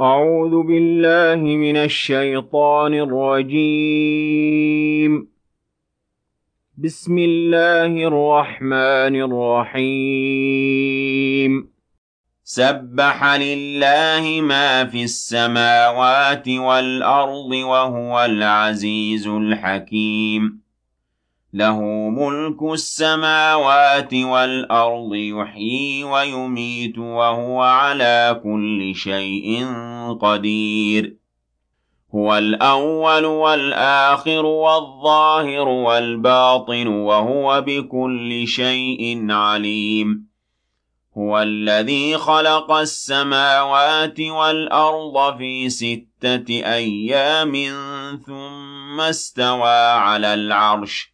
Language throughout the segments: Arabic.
أعوذ بالله من الشيطان الرجيم. بسم الله الرحمن الرحيم. سبح لله ما في السماوات والأرض وهو العزيز الحكيم. له ملك السماوات والأرض يحيي ويميت وهو على كل شيء قدير. هو الأول والآخر والظاهر والباطن وهو بكل شيء عليم. هو الذي خلق السماوات والأرض في ستة أيام ثم استوى على العرش.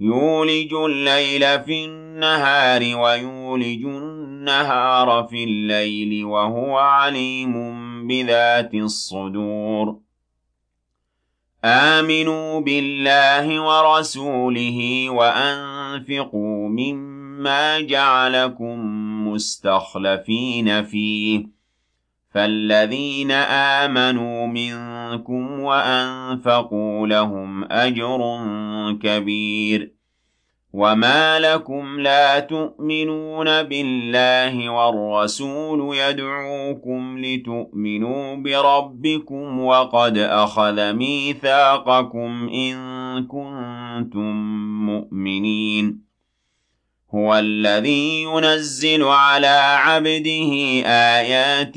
يولج الليل في النهار ويولج النهار في الليل وهو عليم بذات الصدور. آمنوا بالله ورسوله وأنفقوا مما جعلكم مستخلفين فيه. فالذين آمنوا منكم وأنفقوا لهم أجر كبير وما لكم لا تؤمنون بالله والرسول يدعوكم لتؤمنوا بربكم وقد أخذ ميثاقكم إن كنتم مؤمنين هو الذي ينزل على عبده آيات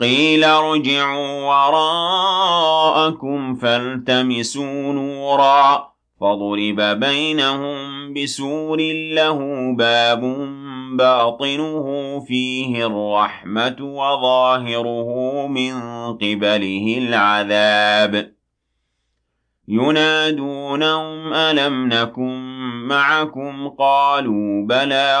قيل ارجعوا وراءكم فالتمسوا نورا فضرب بينهم بسور له باب باطنه فيه الرحمة وظاهره من قبله العذاب. ينادونهم ألم نكن معكم؟ قالوا بلى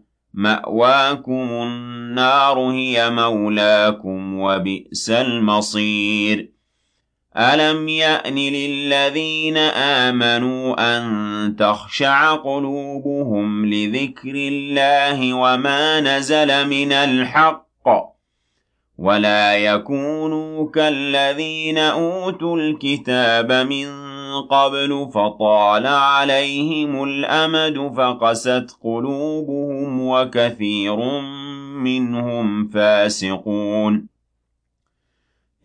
مأواكم النار هي مولاكم وبئس المصير. أَلَمْ يَأْنِ لِلَّذِينَ آمَنُوا أَن تَخْشَعَ قُلُوبُهُمْ لِذِكْرِ اللَّهِ وَمَا نَزَلَ مِنَ الْحَقِّ وَلَا يَكُونُوا كَالَّذِينَ أُوتُوا الْكِتَابَ مِن قَبْلُ فَطَالَ عَلَيْهِمُ الْأَمَدُ فَقَسَتْ قُلُوبُهُمْ وَكَثِيرٌ مِّنْهُمْ فَاسِقُونَ.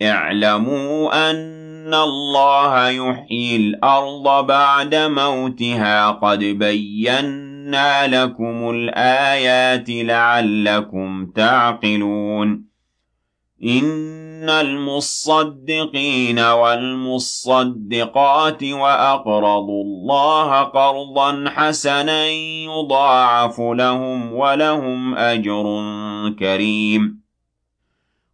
اعْلَمُوا أَنَّ اللَّهَ يُحْيِي الْأَرْضَ بَعْدَ مَوْتِهَا. قَدْ بَيَّنَّا لَكُمُ الْآيَاتِ لَعَلَّكُمْ تَعْقِلُونَ. إِنَّ الْمُصَّدِّقِينَ وَالْمُصَّدِّقَاتِ وَأَقْرَضُوا اللَّهَ قَرْضًا حَسَنًا يُضَاعَفُ لَهُمْ وَلَهُمْ أَجْرٌ كَرِيمٌ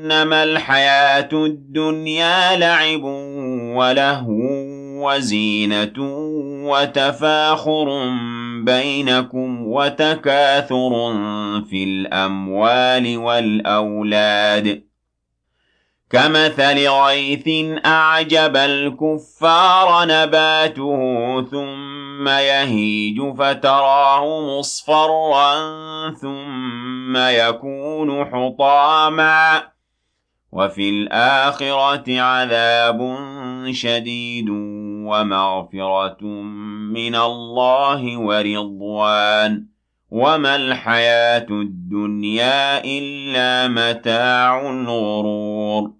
أَنَّمَا الْحَيَاةُ الدُّنْيَا لَعِبٌ وَلَهْوٌ وَزِينَةٌ وَتَفَاخُرٌ بَيْنَكُمْ وَتَكَاثُرٌ فِي الْأَمْوَالِ وَالْأَوْلَادِ. كَمَثَلِ غَيْثٍ أَعْجَبَ الْكُفَّارَ نَبَاتُهُ ثُمَّ يَهِيجُ فَتَرَاهُ مُصْفَرًّا ثُمَّ يَكُونُ حُطَامًا. وَفِي الْآخِرَةِ عَذَابٌ شَدِيدٌ وَمَغْفِرَةٌ مِّنَ اللَّهِ وَرِضْوَانٌ. وَمَا الْحَيَاةُ الدُّنْيَا إِلَّا مَتَاعُ الْغُرُورِ.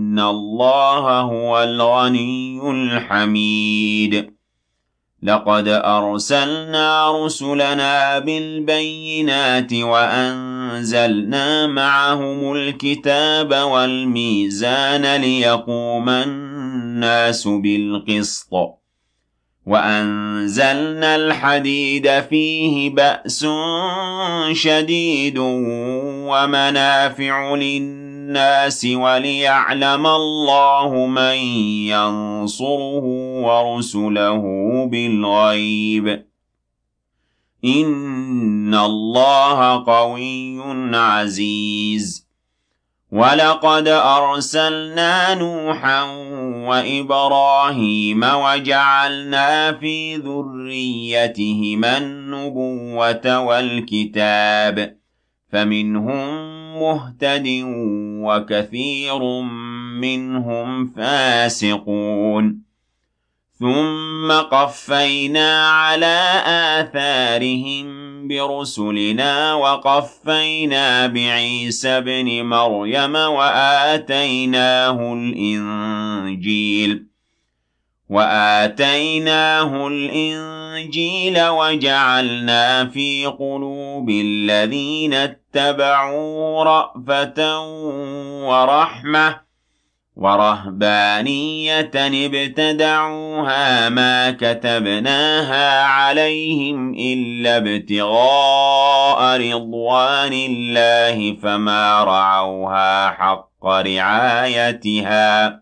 اللَّهَ هُوَ الْغَنِيُّ الْحَمِيدُ. لَقَدْ أَرْسَلْنَا رُسُلَنَا بِالْبَيِّنَاتِ وَأَنزَلْنَا مَعَهُمُ الْكِتَابَ وَالْمِيزَانَ لِيَقُومَ النَّاسُ بِالْقِسْطِ. وَأَنزَلْنَا الْحَدِيدَ فِيهِ بَأْسٌ شَدِيدٌ وَمَنَافِعُ لِلنَّاسِ وَلِيَعْلَمَ اللَّهُ مَن يَنصُرُهُ وَرُسُلَهُ بِالْغَيْبِ ۚ. إِنَّ اللَّهَ قَوِيٌّ عَزِيزٌ. وَلَقَدْ أَرْسَلْنَا نُوحًا وَإِبْرَاهِيمَ وَجَعَلْنَا فِي ذُرِّيَّتِهِمَا النُّبُوَّةَ وَالْكِتَابَ. فَمِنْهُم مُّهْتَدٍ وَكَثِيرٌ مِّنْهُمْ فَاسِقُونَ. ثُمَّ قَفَّيْنَا عَلَىٰ آثَارِهِم بِرُسُلِنَا وَقَفَّيْنَا بِعِيسَى ابْنِ مَرْيَمَ وَآتَيْنَاهُ الْإِنجِيلَ وَآتَيْنَاهُ الْإِنجِيلَ وَجَعَلْنَا فِي قُلُوبِ الَّذِينَ اتَّبَعُوهُ رَأْفَةً وَرَحْمَةً ورهبانية ابتدعوها ما كتبناها عليهم إلا ابتغاء رضوان الله فما رعوها حق رعايتها